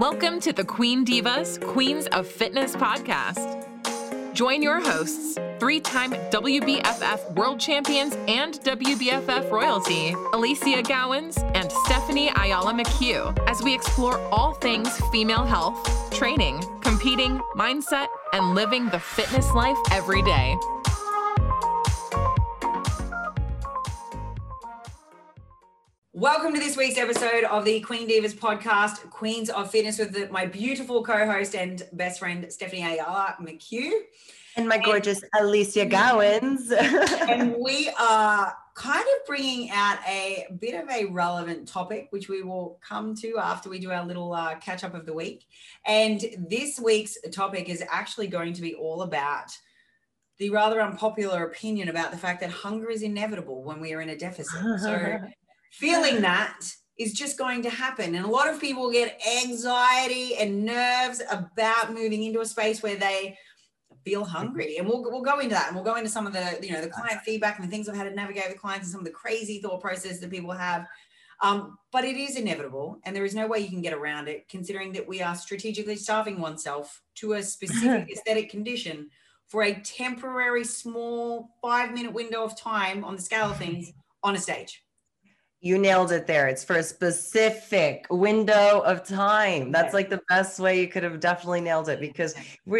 Welcome to the Queen Divas, Queens of Fitness podcast. Join your hosts, three time WBFF world champions and WBFF royalty, Alicia Gowans and Stephanie Ayala McHugh, as we explore all things female health, training, competing, mindset, and living the fitness life every day. Welcome to this week's episode of the Queen Divas podcast, Queens of Fitness, with my beautiful co-host and best friend Stephanie Ayala McHugh, and my gorgeous and, Alicia Gowans. and we are kind of bringing out a bit of a relevant topic, which we will come to after we do our little uh, catch up of the week. And this week's topic is actually going to be all about the rather unpopular opinion about the fact that hunger is inevitable when we are in a deficit. So feeling that is just going to happen. And a lot of people get anxiety and nerves about moving into a space where they feel hungry. And we'll, we'll go into that and we'll go into some of the, you know, the client feedback and the things I've had to navigate with clients and some of the crazy thought process that people have. Um, but it is inevitable and there is no way you can get around it considering that we are strategically starving oneself to a specific aesthetic condition for a temporary small five minute window of time on the scale of things on a stage. You nailed it there. It's for a specific window of time. That's like the best way you could have definitely nailed it because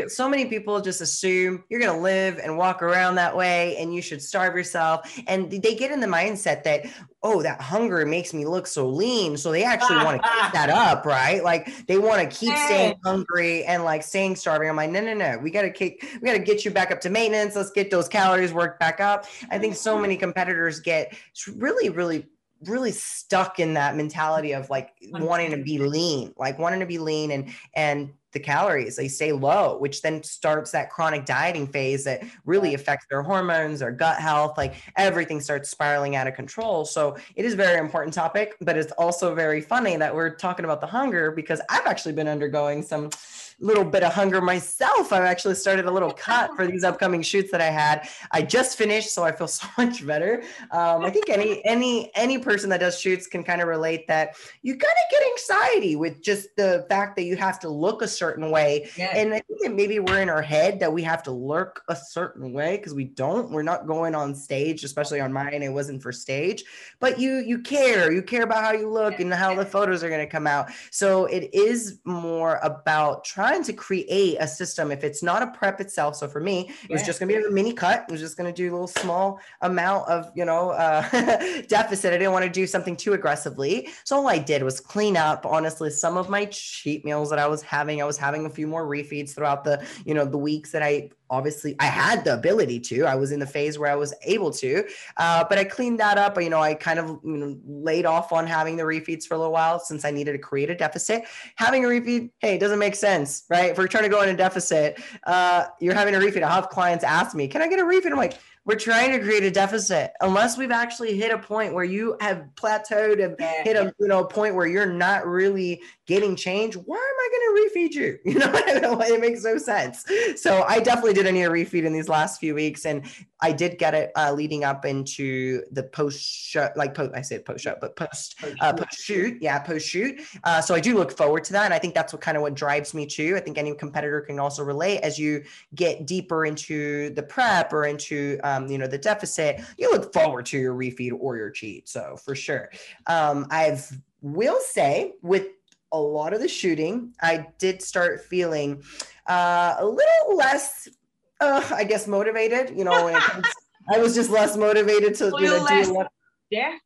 so many people just assume you're going to live and walk around that way and you should starve yourself. And they get in the mindset that, oh, that hunger makes me look so lean. So they actually want to keep that up, right? Like they want to keep staying hungry and like staying starving. I'm like, no, no, no. We got to kick, we got to get you back up to maintenance. Let's get those calories worked back up. I think so mm-hmm. many competitors get really, really really stuck in that mentality of like wanting to be lean like wanting to be lean and and the calories they stay low which then starts that chronic dieting phase that really affects their hormones their gut health like everything starts spiraling out of control. So it is a very important topic but it's also very funny that we're talking about the hunger because i've actually been undergoing some little bit of hunger myself. I've actually started a little cut for these upcoming shoots that I had. I just finished, so I feel so much better. Um, I think any any any person that does shoots can kind of relate that you kind of get anxiety with just the fact that you have to look a certain way, yeah. and I think that maybe we're in our head that we have to look a certain way because we don't. We're not going on stage, especially on mine. It wasn't for stage, but you you care. You care about how you look and how the photos are going to come out. So it is more about trying trying to create a system if it's not a prep itself. So for me it was just going to be a mini cut. It was just going to do a little small amount of you know uh, deficit. I didn't want to do something too aggressively. So all i did was clean up honestly some of my cheat meals that i was having. I was having a few more refeeds throughout the you know the weeks that i obviously I had the ability to. I was in the phase where I was able to, uh, but I cleaned that up. You know, I kind of you know, laid off on having the refeeds for a little while since I needed to create a deficit. Having a refeed, hey, it doesn't make sense, right? If we're trying to go in a deficit, uh, you're having a refeed. I have clients ask me, "Can I get a refeed?" I'm like, we're trying to create a deficit unless we've actually hit a point where you have plateaued and hit a you know a point where you're not really getting change why am i going to refeed you? You know it makes no sense. So i definitely did a need a refeed in these last few weeks and i did get it uh, leading up into the post show like post i said post show but post uh, post shoot. Yeah post shoot. Uh, so i do look forward to that and i think that's what kind of what drives me too. I think any competitor can also relate. As you get deeper into the prep or into um, you know the deficit you look forward to your refeed or your cheat so for sure. Um, i've will say with a lot of the shooting i did start feeling uh, a little less uh, i guess motivated you know comes, i was just less motivated to you know do what yeah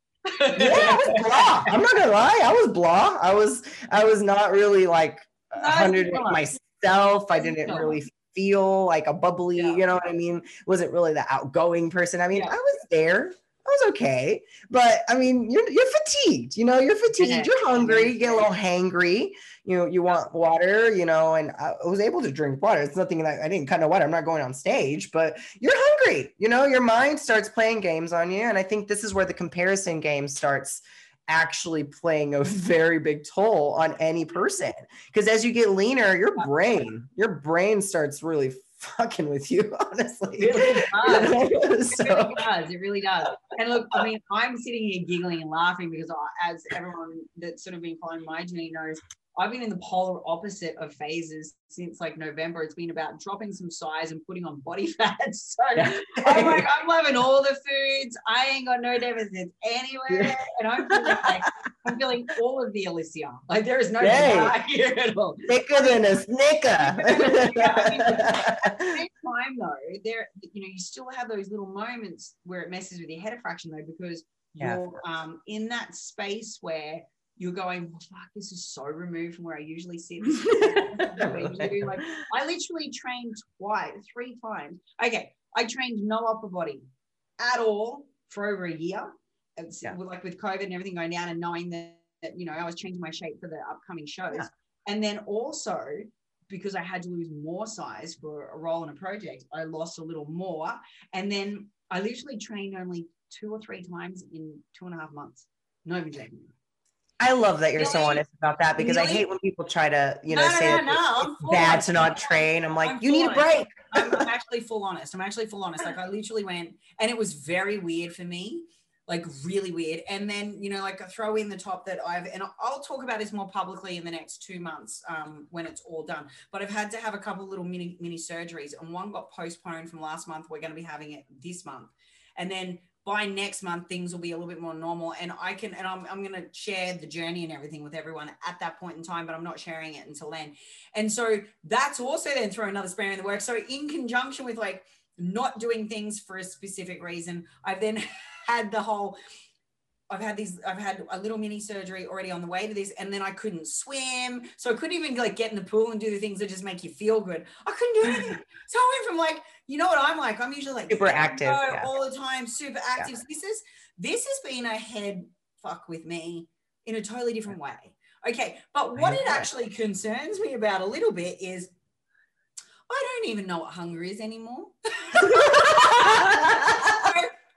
yeah, I was blah. I'm not gonna lie. I was blah. I was I was not really like hundred myself. I didn't really feel like a bubbly, yeah. you know what I mean? Wasn't really the outgoing person. I mean, yeah. I was there. I was okay. But I mean, you're you're fatigued, you know, you're fatigued, you're hungry, you get a little hangry, you know, you want water, you know, and I was able to drink water. It's nothing that I didn't kind of water. I'm not going on stage, but you're hungry, you know, your mind starts playing games on you. And I think this is where the comparison game starts actually playing a very big toll on any person because as you get leaner your brain your brain starts really fucking with you honestly it really does. so. it really does it really does and look i mean i'm sitting here giggling and laughing because I, as everyone that's sort of been following my journey knows I've been in the polar opposite of phases since like November. It's been about dropping some size and putting on body fat. So yeah. I'm like, I'm loving all the foods. I ain't got no deficits anywhere. And I'm feeling like I'm feeling all of the Alicia. Like there is no here at all. Thicker than a snicker. yeah, I mean, at the same time though, there you know, you still have those little moments where it messes with your head a fraction though, because yeah. you're um in that space where you're going, well, fuck, this is so removed from where I usually sit. like, I literally trained twice, three times. Okay, I trained no upper body at all for over a year. It's yeah. like with COVID and everything going down, and knowing that, that you know I was changing my shape for the upcoming shows, yeah. and then also because I had to lose more size for a role in a project, I lost a little more, and then I literally trained only two or three times in two and a half months. No even. I love that you're really? so honest about that because really? I hate when people try to, you know, no, say no, no, it's bad to not train. I'm like, I'm you need honest. a break. I'm, I'm actually full honest. I'm actually full honest. Like I literally went, and it was very weird for me, like really weird. And then, you know, like I throw in the top that I've, and I'll talk about this more publicly in the next two months um, when it's all done. But I've had to have a couple little mini mini surgeries, and one got postponed from last month. We're going to be having it this month, and then by next month things will be a little bit more normal. And i can and i'm, I'm going to share the journey and everything with everyone at that point in time but i'm not sharing it until then. And so that's also then throw another spanner in the work so in conjunction with like not doing things for a specific reason i've then had the whole I've had these, I've had a little mini surgery already on the way to this, and then I couldn't swim. So I couldn't even like get in the pool and do the things that just make you feel good. I couldn't do anything. so I went from like, you know what I'm like? I'm usually like super active yeah. all the time, super active. Yeah. So this is this has been a head fuck with me in a totally different mm. way. Okay. But what it actually concerns me about a little bit is I don't even know what hunger is anymore.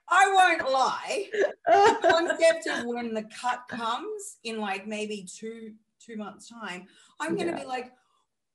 I won't lie. the concept of when the cut comes in like maybe two two months time, I'm gonna yeah. be like,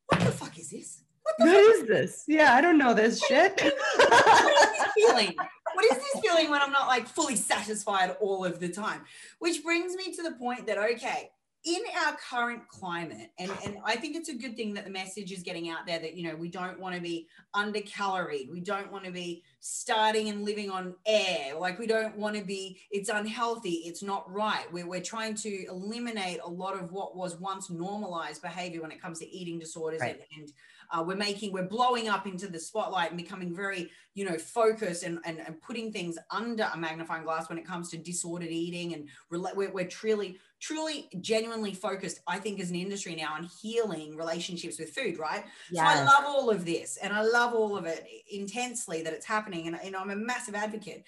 what the fuck is this? What, what is this? Yeah, I don't know this what shit. Is, what is this feeling? What is this feeling when I'm not like fully satisfied all of the time? Which brings me to the point that okay, in our current climate, and, and I think it's a good thing that the message is getting out there that, you know, we don't want to be under caloried. We don't want to be starting and living on air. Like we don't want to be, it's unhealthy. It's not right. We're, we're trying to eliminate a lot of what was once normalized behavior when it comes to eating disorders right. and, and uh, we're making we're blowing up into the spotlight and becoming very you know focused and, and, and putting things under a magnifying glass when it comes to disordered eating and we're, we're truly truly genuinely focused i think as an industry now on healing relationships with food right yes. so i love all of this and i love all of it intensely that it's happening and, and i'm a massive advocate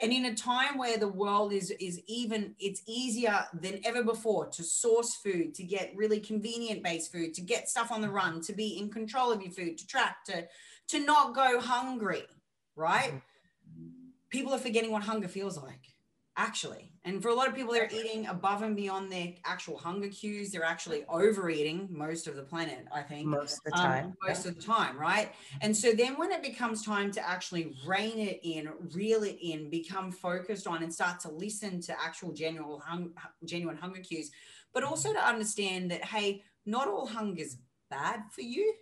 and in a time where the world is is even it's easier than ever before to source food to get really convenient based food to get stuff on the run to be in control of your food to track to to not go hungry right mm-hmm. people are forgetting what hunger feels like actually. And for a lot of people, they're eating above and beyond their actual hunger cues. They're actually overeating most of the planet, I think. Most of the um, time. Um, most yeah. of the time, right? And so then when it becomes time to actually rein it in, reel it in, become focused on and start to listen to actual genuine, hung, genuine hunger cues, but also to understand that, hey, not all hunger is bad for you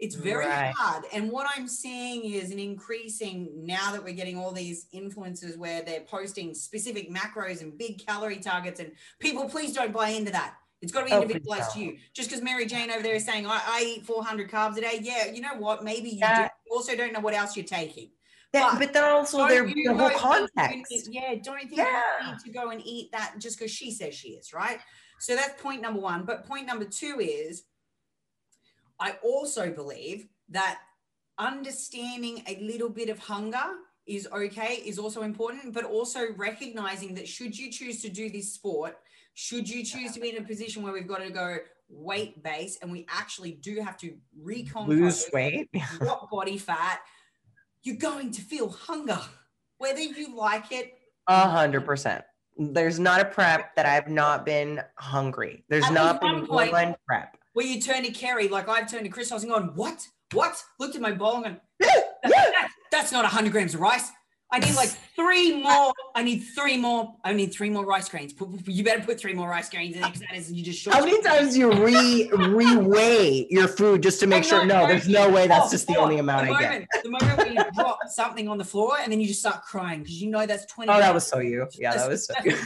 it's very right. hard. And what I'm seeing is an increasing now that we're getting all these influencers where they're posting specific macros and big calorie targets. And people, please don't buy into that. It's got to be oh, individualized to you. Just because Mary Jane over there is saying, I, I, eat 400 carbs a day. Yeah, you know what? Maybe you yeah. do. also don't know what else you're taking. That, but, but then also their the whole context. yeah, don't think yeah. you need to go and eat that just because she says she is, right? So that's point number one. But point number two is I also believe that understanding a little bit of hunger is okay, is also important, but also recognizing that should you choose to do this sport, should you choose to be in a position where we've got to go weight based and we actually do have to recompose lose weight, drop body fat, you're going to feel hunger, whether you like it. A hundred percent. There's not a prep that I've not been hungry. There's At not been one, one prep where you turn to Kerry, like I've turned to Chris, I was going, what? What? Looked at my bowl and that, that's not 100 grams of rice. I need like three more. I need three more. I need three more rice grains. You better put three more rice grains in there because that is you just. How many times you re reweigh your food just to make sure? No, there's no way. That's oh, just the oh, only amount the I moment, get. The moment when you drop something on the floor and then you just start crying because you know that's twenty. Oh, that was so you. Yeah, that was so you.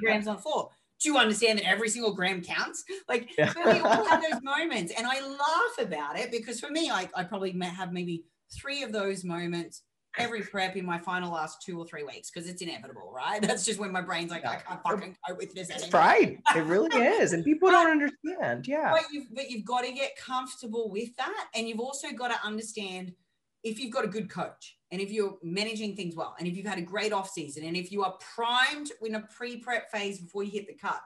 grams on the floor. Do you understand that every single gram counts? Like yeah. we all have those moments, and I laugh about it because for me, I I probably have maybe three of those moments every prep in my final last two or three weeks because it's inevitable, right? That's just when my brain's like. I can't fucking cope with this. It's right. It really is. And people don't understand. Yeah. But you've, but you've got to get comfortable with that. And you've also got to understand if you've got a good coach and if you're managing things well and if you've had a great off season and if you are primed in a pre-prep phase before you hit the cut,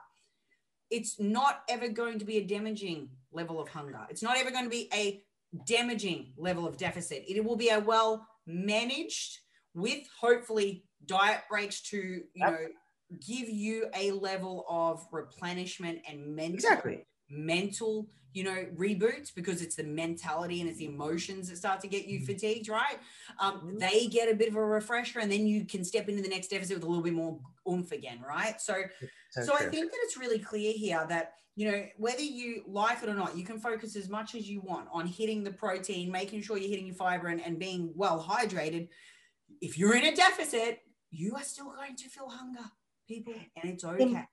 it's not ever going to be a damaging level of hunger. It's not ever going to be a damaging level of deficit. It will be a well managed with hopefully diet breaks to you yep. know give you a level of replenishment and mental exactly. Mental you know reboots because it's the mentality and it's the emotions that start to get you mm-hmm. fatigued right? Um, mm-hmm. they get a bit of a refresher and then you can step into the next deficit with a little bit more oomph again right? So so, so i think that it's really clear here that you know whether you like it or not you can focus as much as you want on hitting the protein making sure you're hitting your fiber and, and being well hydrated. If you're in a deficit you are still going to feel hunger people and it's okay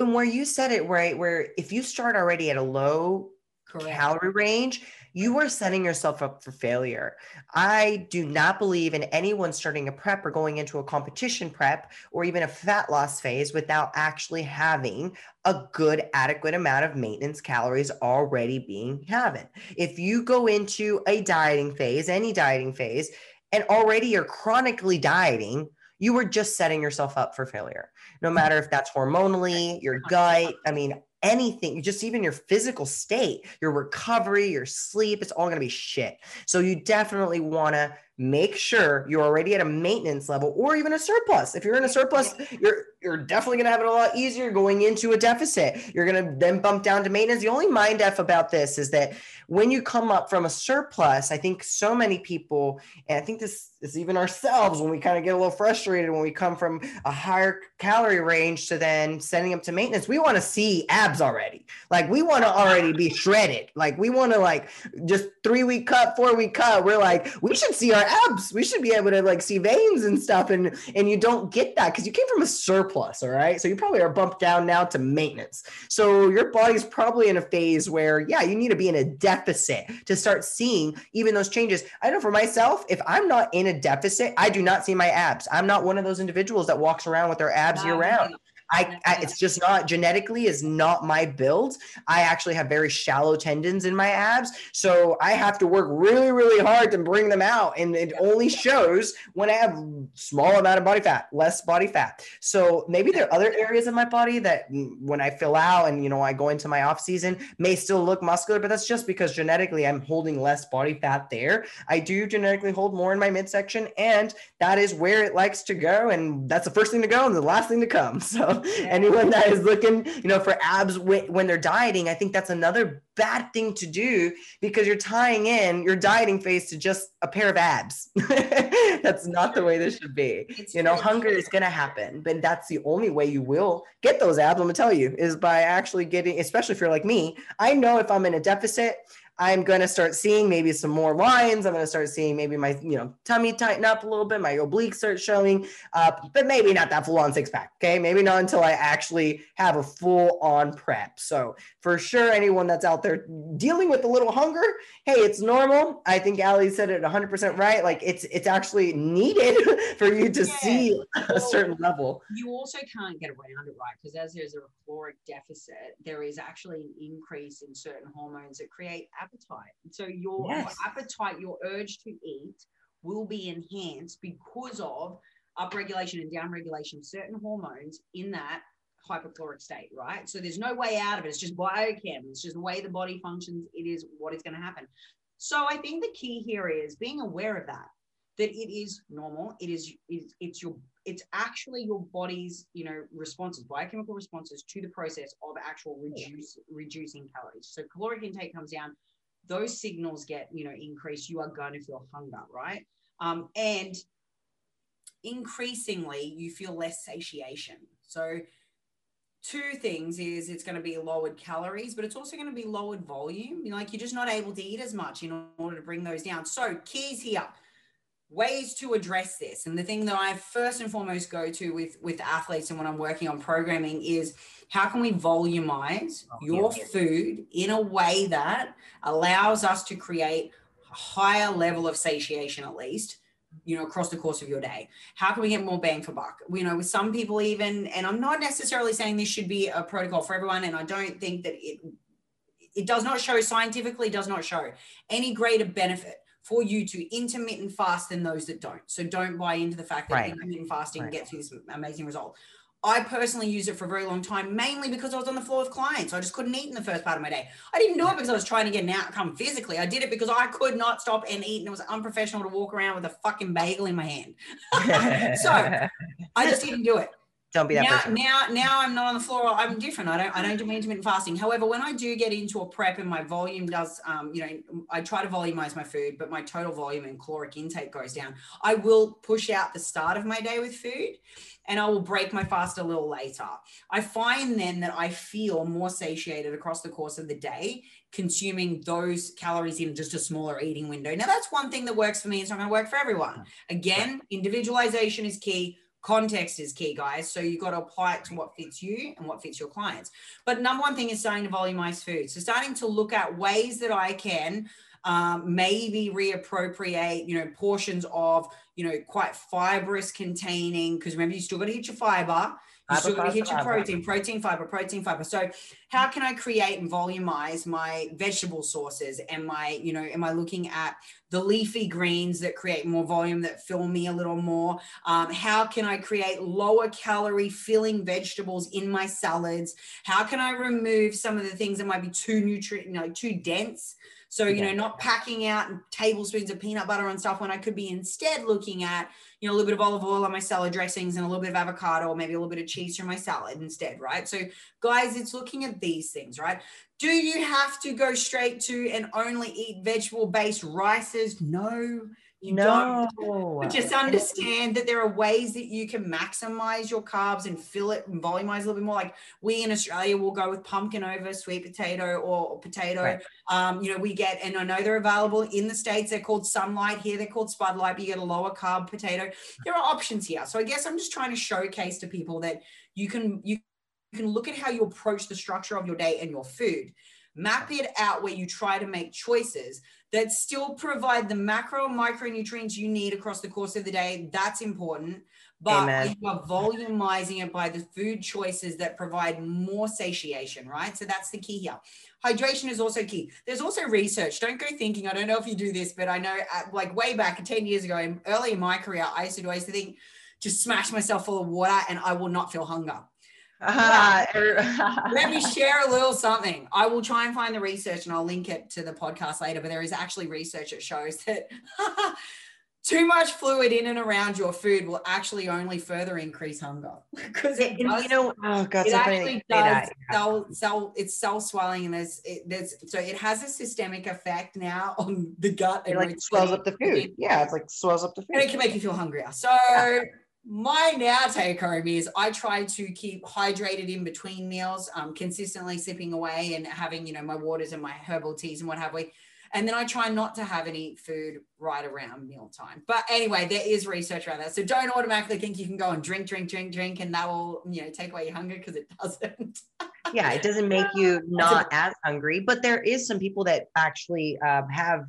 and where you said it right where if you start already at a low Correct. calorie range, you are setting yourself up for failure. I do not believe in anyone starting a prep or going into a competition prep or even a fat loss phase without actually having a good, adequate amount of maintenance calories already being having. If you go into a dieting phase, any dieting phase, and already you're chronically dieting, you were just setting yourself up for failure. No matter if that's hormonally, your gut, I mean, anything, just even your physical state, your recovery, your sleep, it's all going to be shit. So you definitely want to make sure you're already at a maintenance level or even a surplus. If you're in a surplus, you're you're definitely going to have it a lot easier going into a deficit. You're going to then bump down to maintenance. The only mind f about this is that when you come up from a surplus, I think so many people, and I think this is even ourselves when we kind of get a little frustrated when we come from a higher calorie range to then sending them to maintenance, we want to see abs already. Like we want to already be shredded. Like we want to like just three week cut, four week cut. We're like, we should see our abs. We should be able to like see veins and stuff. And and you don't get that because you came from a surplus. All right. So you probably are bumped down now to maintenance. So your body's probably in a phase where, yeah, you need to be in a deficit to start seeing even those changes. I know for myself, if I'm not in a deficit, I do not see my abs. I'm not one of those individuals that walks around with their abs year round. I, I, it's just not genetically is not my build. I actually have very shallow tendons in my abs, so I have to work really really hard to bring them out, and it only shows when I have small amount of body fat, less body fat. So maybe there are other areas of my body that when I fill out and you know I go into my off season may still look muscular, but that's just because genetically I'm holding less body fat there. I do genetically hold more in my midsection, and that is where it likes to go, and that's the first thing to go and the last thing to come. So anyone that is looking, you know, for abs when they're dieting, I think that's another bad thing to do because you're tying in your dieting phase to just a pair of abs. that's not the way this should be. It's you know, hunger is going to happen, but that's the only way you will get those abs. I'm going to tell you is by actually getting, especially if you're like me, I know if I'm in a deficit, I'm going to start seeing maybe some more lines. I'm going to start seeing maybe my, you know, tummy tighten up a little bit, my obliques start showing up, but maybe not that full on six pack. Okay. Maybe not until I actually have a full on prep. So for sure, anyone that's out there dealing with a little hunger, hey, it's normal. I think Ali said it 100% right. Like it's, it's actually needed for you to yeah. see a certain level. You also can't get around it, right? Because as there's a caloric deficit, there is actually an increase in certain hormones that create appetite. So your, yes. appetite, your urge to eat will be enhanced because of upregulation and downregulation of certain hormones in that hypocaloric state, right? So there's no way out of it. It's just biochem. It's just the way the body functions. It is what is going to happen. So I think the key here is being aware of that, that it is normal. It is, it's, it's your, it's actually your body's, you know, responses, biochemical responses to the process of actual reduce, reducing calories. So caloric intake comes down, those signals get you know increased you are going to feel hunger right um, and increasingly you feel less satiation. So two things is it's going to be lowered calories, but it's also going to be lowered volume. You know, like you're just not able to eat as much in order to bring those down. So keys here, ways to address this. And the thing that I first and foremost go to with with athletes and when I'm working on programming is how can we volumize oh, your yeah. food in a way that allows us to create a higher level of satiation at least you know across the course of your day how can we get more bang for buck you know with some people even and i'm not necessarily saying this should be a protocol for everyone and i don't think that it it does not show scientifically does not show any greater benefit for you to intermittent fast than those that don't so don't buy into the fact that right. intermittent fasting right. gets you this amazing result I personally used it for a very long time, mainly because I was on the floor with clients. I just couldn't eat in the first part of my day. I didn't do it because I was trying to get an outcome physically. I did it because I could not stop and eat, and it was unprofessional to walk around with a fucking bagel in my hand. so I just didn't do it. Don't be that now, person. Now, now I'm not on the floor. I'm different. I don't, I don't do intermittent fasting. However, when I do get into a prep and my volume does, um, you know, I try to volumize my food, but my total volume and caloric intake goes down. I will push out the start of my day with food and I will break my fast a little later. I find then that I feel more satiated across the course of the day, consuming those calories in just a smaller eating window. Now, that's one thing that works for me. It's not going to work for everyone. Again, individualization is key. Context is key, guys. So you've got to apply it to what fits you and what fits your clients. But number one thing is starting to volumize food. So starting to look at ways that I can um, maybe reappropriate, you know, portions of, you know, quite fibrous containing, because remember, you still got to hit your fiber. You still got to hit your protein, protein, fiber, protein, fiber. So, how can I create and volumize my vegetable sources? Am I, you know, am I looking at the leafy greens that create more volume that fill me a little more? Um, how can I create lower calorie filling vegetables in my salads? How can I remove some of the things that might be too nutrient, you know, too dense? So, you know, not packing out tablespoons of peanut butter and stuff when I could be instead looking at, you know, a little bit of olive oil on my salad dressings and a little bit of avocado or maybe a little bit of cheese from my salad instead, right? So, guys, it's looking at these things, right? Do you have to go straight to and only eat vegetable based rices? No. You no. don't but just understand that there are ways that you can maximize your carbs and fill it and volumize a little bit more. Like we in Australia will go with pumpkin over sweet potato or, potato. Right. Um, you know, we get, and I know they're available in the States. They're called sunlight here. They're called spudlight, but you get a lower carb potato. There are options here. So I guess I'm just trying to showcase to people that you can, you can look at how you approach the structure of your day and your food map it out where you try to make choices that still provide the macro and micronutrients you need across the course of the day. That's important. But you are volumizing it by the food choices that provide more satiation, right? So that's the key here. Hydration is also key. There's also research. Don't go thinking, I don't know if you do this, but I know at, like way back 10 years ago, early in my career, I used to always think, just smash myself full of water and I will not feel hunger. Uh, let me share a little something. I will try and find the research and I'll link it to the podcast later. But there is actually research that shows that too much fluid in and around your food will actually only further increase hunger. Because it, does, you know oh god it so actually does cell, cell it's cell swelling and there's it, there's so it has a systemic effect now on the gut it like swells up the food. yeah it's like swells up the food and it can make you feel hungrier. So yeah my now take home is I try to keep hydrated in between meals, um, consistently sipping away and having, you know, my waters and my herbal teas and what have we. And then I try not to have any food right around mealtime. But anyway, there is research around that. So don't automatically think you can go and drink, drink, drink, drink, and that will, you know, take away your hunger because it doesn't. yeah, it doesn't make you not as hungry. But there is some people that actually um, have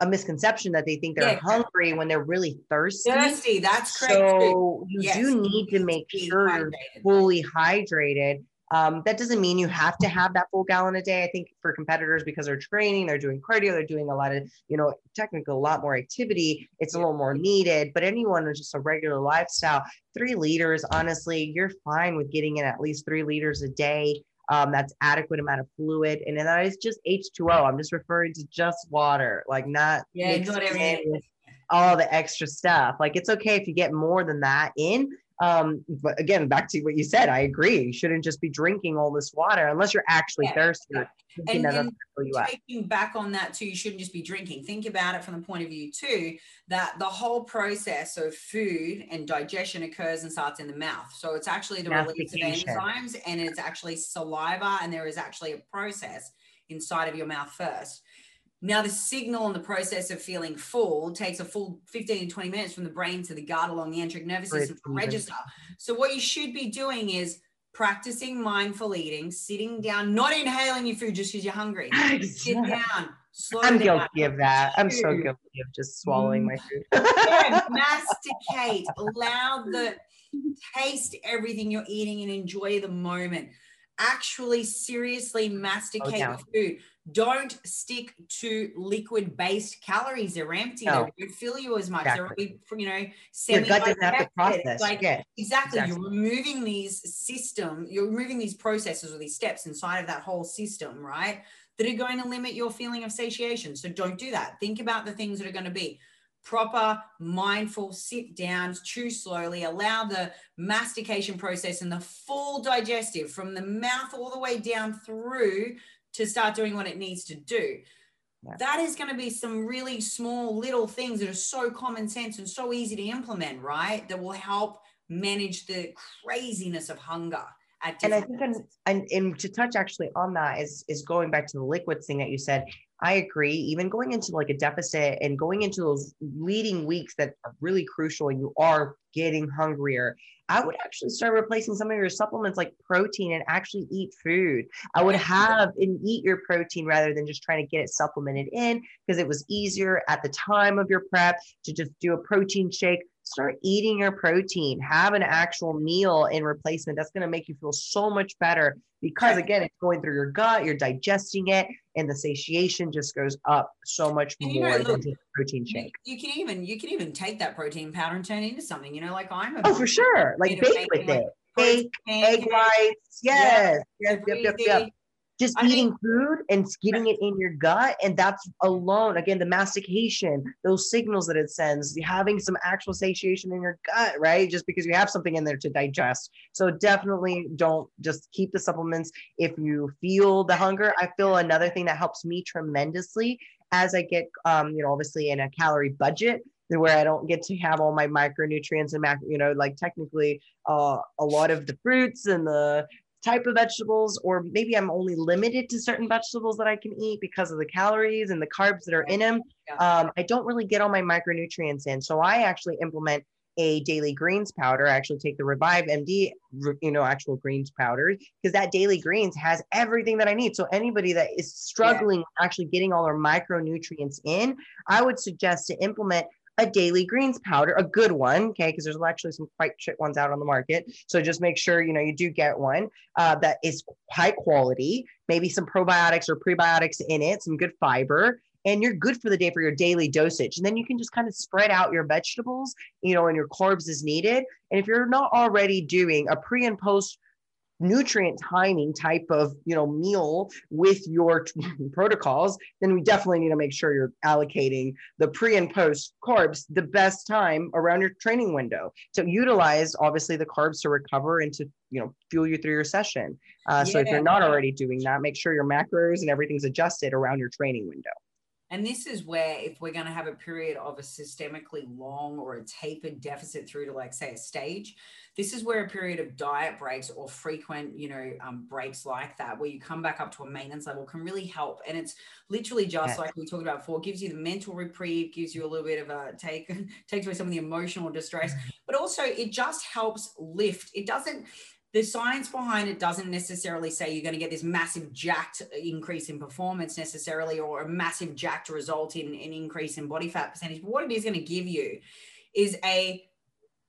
a misconception that they think they're yeah, hungry when they're really thirsty. Thirsty, that's correct. So you yes. do need to make sure you're fully hydrated. Um, that doesn't mean you have to have that full gallon a day. I think for competitors, because they're training, they're doing cardio, they're doing a lot of, you know, technical, a lot more activity. It's a little more needed. But anyone with just a regular lifestyle, three liters, honestly, you're fine with getting in at least three liters a day um, that's adequate amount of fluid, and that is just H2O. I'm just referring to just water, like not yeah, not everything with all the extra stuff. Like it's okay if you get more than that in. Um, but again, back to what you said, I agree. You shouldn't just be drinking all this water unless you're actually Yeah, thirsty. yeah. And- and gonna fill you up. taking back on that too, you shouldn't just be drinking. Think about it from the point of view too that the whole process of food and digestion occurs and starts in the mouth. So it's actually the release of enzymes and it's actually saliva, and there is actually a process inside of your mouth first. Now, the signal and the process of feeling full takes a full 15 to 20 minutes from the brain to the gut along the enteric nervous system to register. So, what you should be doing is practicing mindful eating, sitting down, not inhaling your food just because you're hungry. Sit down, slow I'm down. guilty of that. I'm so guilty of just swallowing my food. Yeah, masticate, allow the taste everything you're eating and enjoy the moment. Actually, seriously oh, masticate down. your food. Don't stick to liquid based calories. They're empty. No. They don't fill you as much. Exactly. They're, you know, Your semi gut doesn't have to process. Like, yeah. Exactly. Exactly. You're removing these system, you're removing these processes or these steps inside of that whole system, right? That are going to limit your feeling of satiation. So don't do that. Think about the things that are going to be proper, mindful, sit down, chew slowly, allow the mastication process and the full digestive from the mouth all the way down through to start doing what it needs to do. Yeah. That is going to be some really small little things that are so common sense and so easy to implement, right? That will help manage the craziness of hunger and I think, phases. and, and to touch actually on that is is going back to the liquids thing that you said. I agree. Even going into like a deficit and going into those leading weeks that are really crucial, and you are getting hungrier. I would actually start replacing some of your supplements like protein and actually eat food. I would have and eat your protein rather than just trying to get it supplemented in because it was easier at the time of your prep to just do a protein shake. Start eating your protein, have an actual meal in replacement. That's going to make you feel so much better because, again, it's going through your gut, you're digesting it, and the satiation just goes up so much And you know, more look, than just a protein shake. you can even you can even take that protein powder and turn it into something. You know, like I'm a Oh, for sure. Like bake with it. Bake, egg whites. Yes. Yes. super Yep. Yep. Yep. Just I eating food and getting it in your gut and that's alone again the mastication those signals that it sends having some actual satiation in your gut right just because you have something in there to digest. So definitely don't just keep the supplements if you feel the hunger. I feel another thing that helps me tremendously as i get um you know obviously in a calorie budget where I don't get to have all my micronutrients and macro, you know, like technically uh, a lot of the fruits and the type of vegetables, or maybe I'm only limited to certain vegetables that I can eat because of the calories and the carbs that are in them. Um, I don't really get all my micronutrients in. So I actually implement a daily greens powder. I actually take the Revive MD, you know, actual greens powder because that daily greens has everything that I need. So anybody that is struggling actually getting all their micronutrients in, I would suggest to implement a daily greens powder, a good one, okay? Because there's actually some quite shit ones out on the market. So just make sure you know you do get one uh, that is high quality, maybe some probiotics or prebiotics in it, some good fiber, and you're good for the day for your daily dosage. And then you can just kind of spread out your vegetables, you know, and your carbs as needed. And if you're not already doing a pre and post nutrient timing type of you know meal with your protocols then we definitely need to make sure you're allocating the pre and post carbs the best time around your training window. To utilize obviously the carbs to recover and to you know fuel you through your session. Uh, so if you're not already doing that make sure your macros and everything's adjusted around your training window And this is where, if we're going to have a period of a systemically long or a tapered deficit through to, like, say, a stage, this is where a period of diet breaks or frequent, you know, um, breaks like that, where you come back up to a maintenance level, can really help. And it's literally just Yes. like we talked about before, gives you the mental reprieve, gives you a little bit of a take, takes away some of the emotional distress, but also it just helps lift. It doesn't the science behind it doesn't necessarily say you're going to get this massive jacked increase in performance necessarily or a massive jacked result in an increase in body fat percentage. But what it is going to give you is a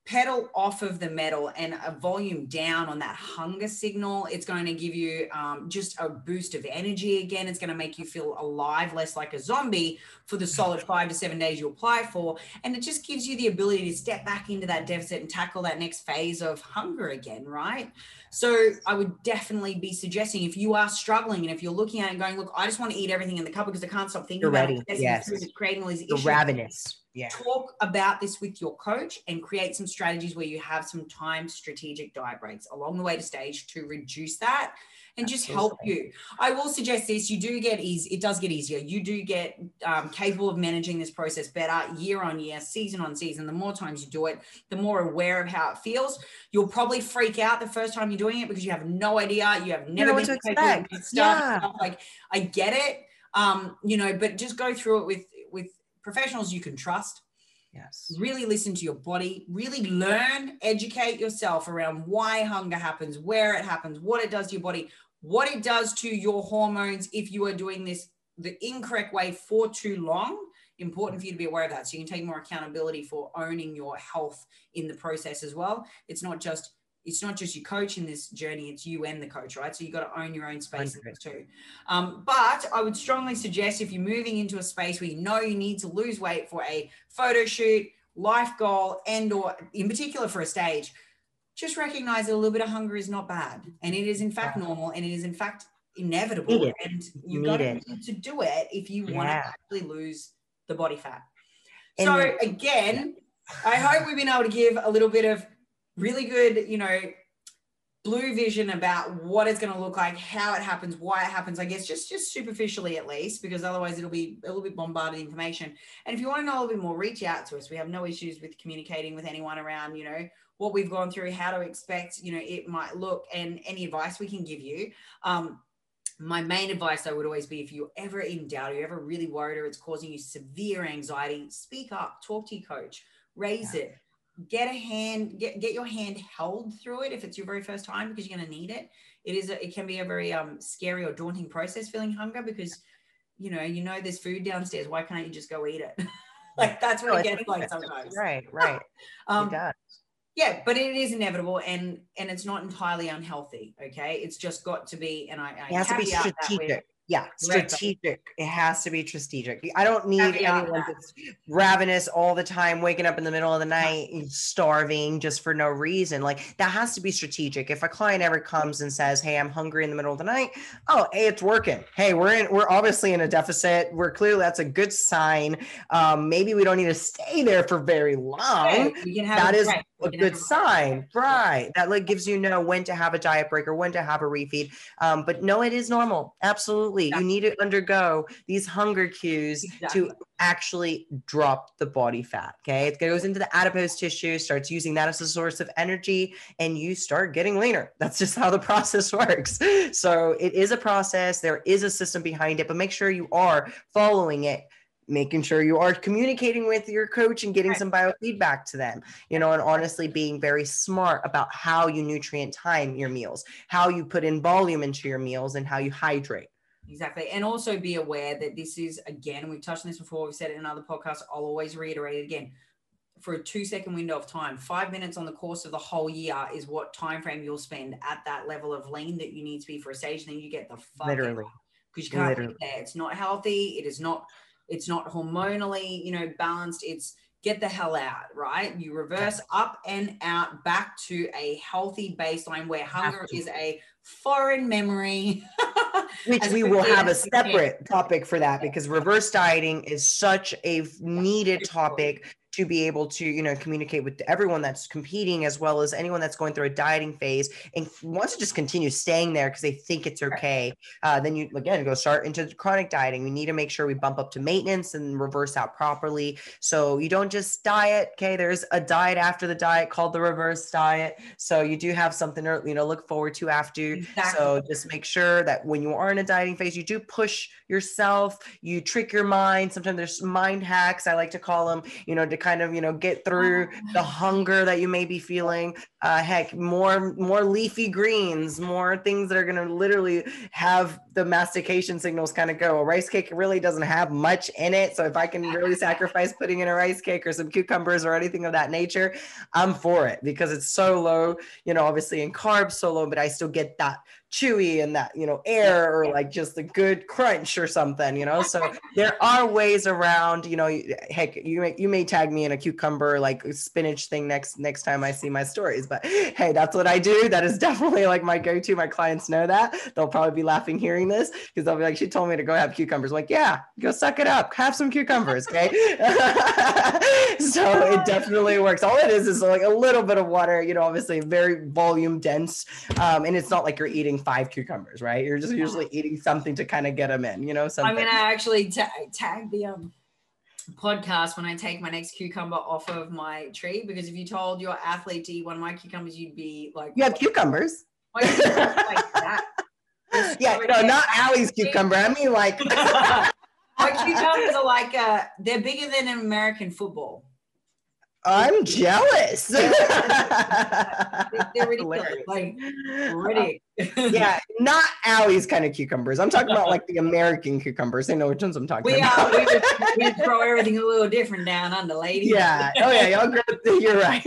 pedal off of the metal and a volume down on that hunger signal. It's going to give you um, just a boost of energy again. It's going to make you feel alive, less like a zombie for the solid five to seven days you apply for. And it just gives you the ability to step back into that deficit and tackle that next phase of hunger again, right? So I would definitely be suggesting if you are struggling and if you're looking at it and going, look, I just want to eat everything in the cup because I can't stop thinking You're about ready. it. Yes. Creating all these issues. You're ravenous Yeah. talk about this with your coach and create some strategies where you have some time strategic diet breaks along the way to stage to reduce that and just help you. I will suggest this you do get easy it does get easier. You do get um, capable of managing this process better year on year season on season. The more times you do it the more aware of how it feels. You'll probably freak out the first time you're doing it because you have no idea. You have never know been to capable of expect. stuff, Yeah. like i get it um, you know but just go through it with professionals you can trust Yes. really listen to your body, really learn, educate yourself around why hunger happens, where it happens, what it does to your body, what it does to your hormones if you are doing this the incorrect way for too long. Important for you to be aware of that. So you can take more accountability for owning your health in the process as well. It's not just it's not just your coach in this journey, it's you and the coach, right? So you've got to own your own space in this too. Um, but I would strongly suggest if you're moving into a space where you know you need to lose weight for a photo shoot, life goal, and or in particular for a stage, just recognize that a little bit of hunger is not bad. And it is in fact Yeah. normal and it is in fact inevitable. And you Need got to to do it if you want to actually lose the body fat. And- so again, I hope we've been able to give a little bit of really good, you know, blue vision about what it's going to look like, how it happens, why it happens. I guess just just superficially at least, because otherwise it'll be a little bit bombarded information. And if you want to know a little bit more, reach out to us. We have no issues with communicating with anyone around, you know, what we've gone through, how to expect, you know, it might look, and any advice we can give you. Um, my main advice though would always be if you're ever in doubt, or you're ever really worried, or it's causing you severe anxiety, speak up, talk to your coach, raise it, get a hand, get get your hand held through it if it's your very first time because you're going to need it. It is a, it can be a very um scary or daunting process feeling hunger because you know you know there's food downstairs. Why can't you just go eat it? like that's what No, it gets like sometimes. Right, right. Um, it does. yeah but it is inevitable and and it's not entirely unhealthy okay it's just got to be and i, I It has to be caveat that with- strategic. Yeah, strategic. It has to be strategic. I don't need anyone that. that's ravenous all the time, waking up in the middle of the night, starving just for no reason. Like that has to be strategic. If a client ever comes and says, "Hey, I'm hungry in the middle of the night," oh, hey, it's working. Hey, we're in. We're obviously in a deficit. We're clearly that's a good sign. Um, maybe we don't need to stay there for very long Hey, we can have that is break. A good sign right that like gives you know when to have a diet break or when to have a refeed um, but no it is normal absolutely Yeah. you need to undergo these hunger cues Exactly. to actually drop the body fat okay it goes into the adipose tissue starts using that as a source of energy and you start getting leaner that's just how the process works so it is a process there is a system behind it but make sure you are following it making sure you are communicating with your coach and getting some biofeedback to them you know and honestly being very smart about how you nutrient time your meals how you put in volume into your meals and how you hydrate Exactly. And also be aware that this is, again, we've touched on this before, we've said it in other podcasts. I'll always reiterate it again. For a two second window of time, five minutes on the course of the whole year is what time frame you'll spend at that level of lean that you need to be for a stage. Then you get the fuck literally because you can't Literally. there. It's not healthy. It is not. It's not hormonally, you know, balanced. It's get the hell out, right? You reverse up and out back to a healthy baseline where hunger is a foreign memory. which we will have a as we can. separate topic for that because reverse dieting is such a needed topic to be able to you know communicate with everyone that's competing as well as anyone that's going through a dieting phase and wants to just continue staying there because they think it's okay uh, then you again go start into chronic dieting. We need to make sure we bump up to maintenance and reverse out properly. So you don't just diet okay? There's a diet after the diet called the reverse diet. So you do have something to you know look forward to after. Exactly. so just make sure that when you are in a dieting phase, you do push yourself, you trick your mind. Sometimes there's mind hacks, I like to call them, you know, to kind of, you know, get through the hunger that you may be feeling. Uh, heck, more more leafy greens, more things that are going to literally have the mastication signals kind of go. A rice cake really doesn't have much in it, so if I can really sacrifice putting in a rice cake or some cucumbers or anything of that nature, I'm for it because it's so low, you know, obviously in carbs so low, but I still get that chewy and that you know air or like just a good crunch or something you know so there are ways around you know heck you may, you may tag me in a cucumber like spinach thing next next time i see my stories but hey, that's what I do. That is definitely like my go-to. My clients know that. They'll probably be laughing hearing this because they'll be like, she told me to go have cucumbers. I'm like, yeah, go suck it up. Have some cucumbers. Okay. so it definitely works. All it is is like a little bit of water, you know, obviously very volume dense. Um, and it's not like you're eating five cucumbers, right? You're just usually eating something to kind of get them in, you know, something. I'm to actually ta- tag the, um, podcast when I take my next cucumber off of my tree because if you told your athlete to eat one of my cucumbers, you'd be like, You have cucumbers? like that? yeah, no, not Allie's cucumber. I mean, like, my cucumbers are like, uh, they're bigger than an American football. I'm jealous. they're, ridiculous. Like, ridiculous. Yeah, not Allie's kind of cucumbers. I'm talking about like the American cucumbers. They know which ones I'm talking we about. Are, we, we throw everything a little different down on the lady. Yeah. Oh yeah, y'all great. You're right.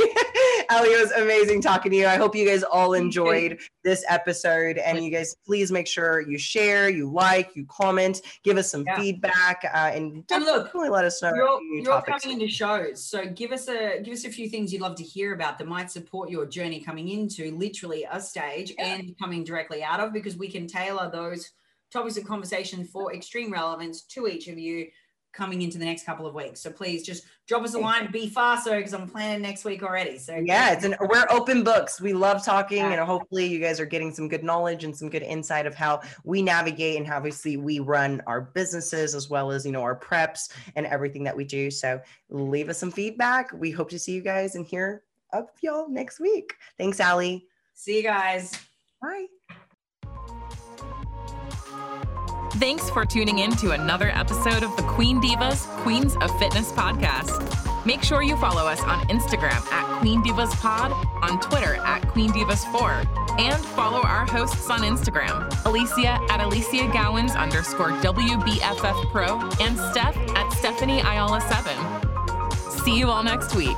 Allie, it was amazing talking to you. I hope you guys all enjoyed this episode. And you guys please make sure you share, you like, you comment, give us some yeah. feedback, uh, and definitely let us know. You're, you're coming into shows, so give us a give us a few things you'd love to hear about that might support your journey coming into literally a stage yeah. and coming directly out of because we can tailor those topics of conversation for extreme relevance to each of you coming into the next couple of weeks. So please just drop us a line, be faster because I'm planning next week already. So yeah, it's an we're open books. We love talking yeah. and hopefully you guys are getting some good knowledge and some good insight of how we navigate and how obviously we run our businesses as well as you know our preps and everything that we do. So leave us some feedback. We hope to see you guys and hear of y'all next week. Thanks, Allie. See you guys. Bye. Thanks for tuning in to another episode of the Queen Divas Queens of Fitness podcast. Make sure you follow us on Instagram at Queen Divas Pod, on Twitter at Queen Divas 4, and follow our hosts on Instagram, Alicia at Alicia Gowans underscore WBFF Pro, and Steph at Stephanie Ayala 7. See you all next week.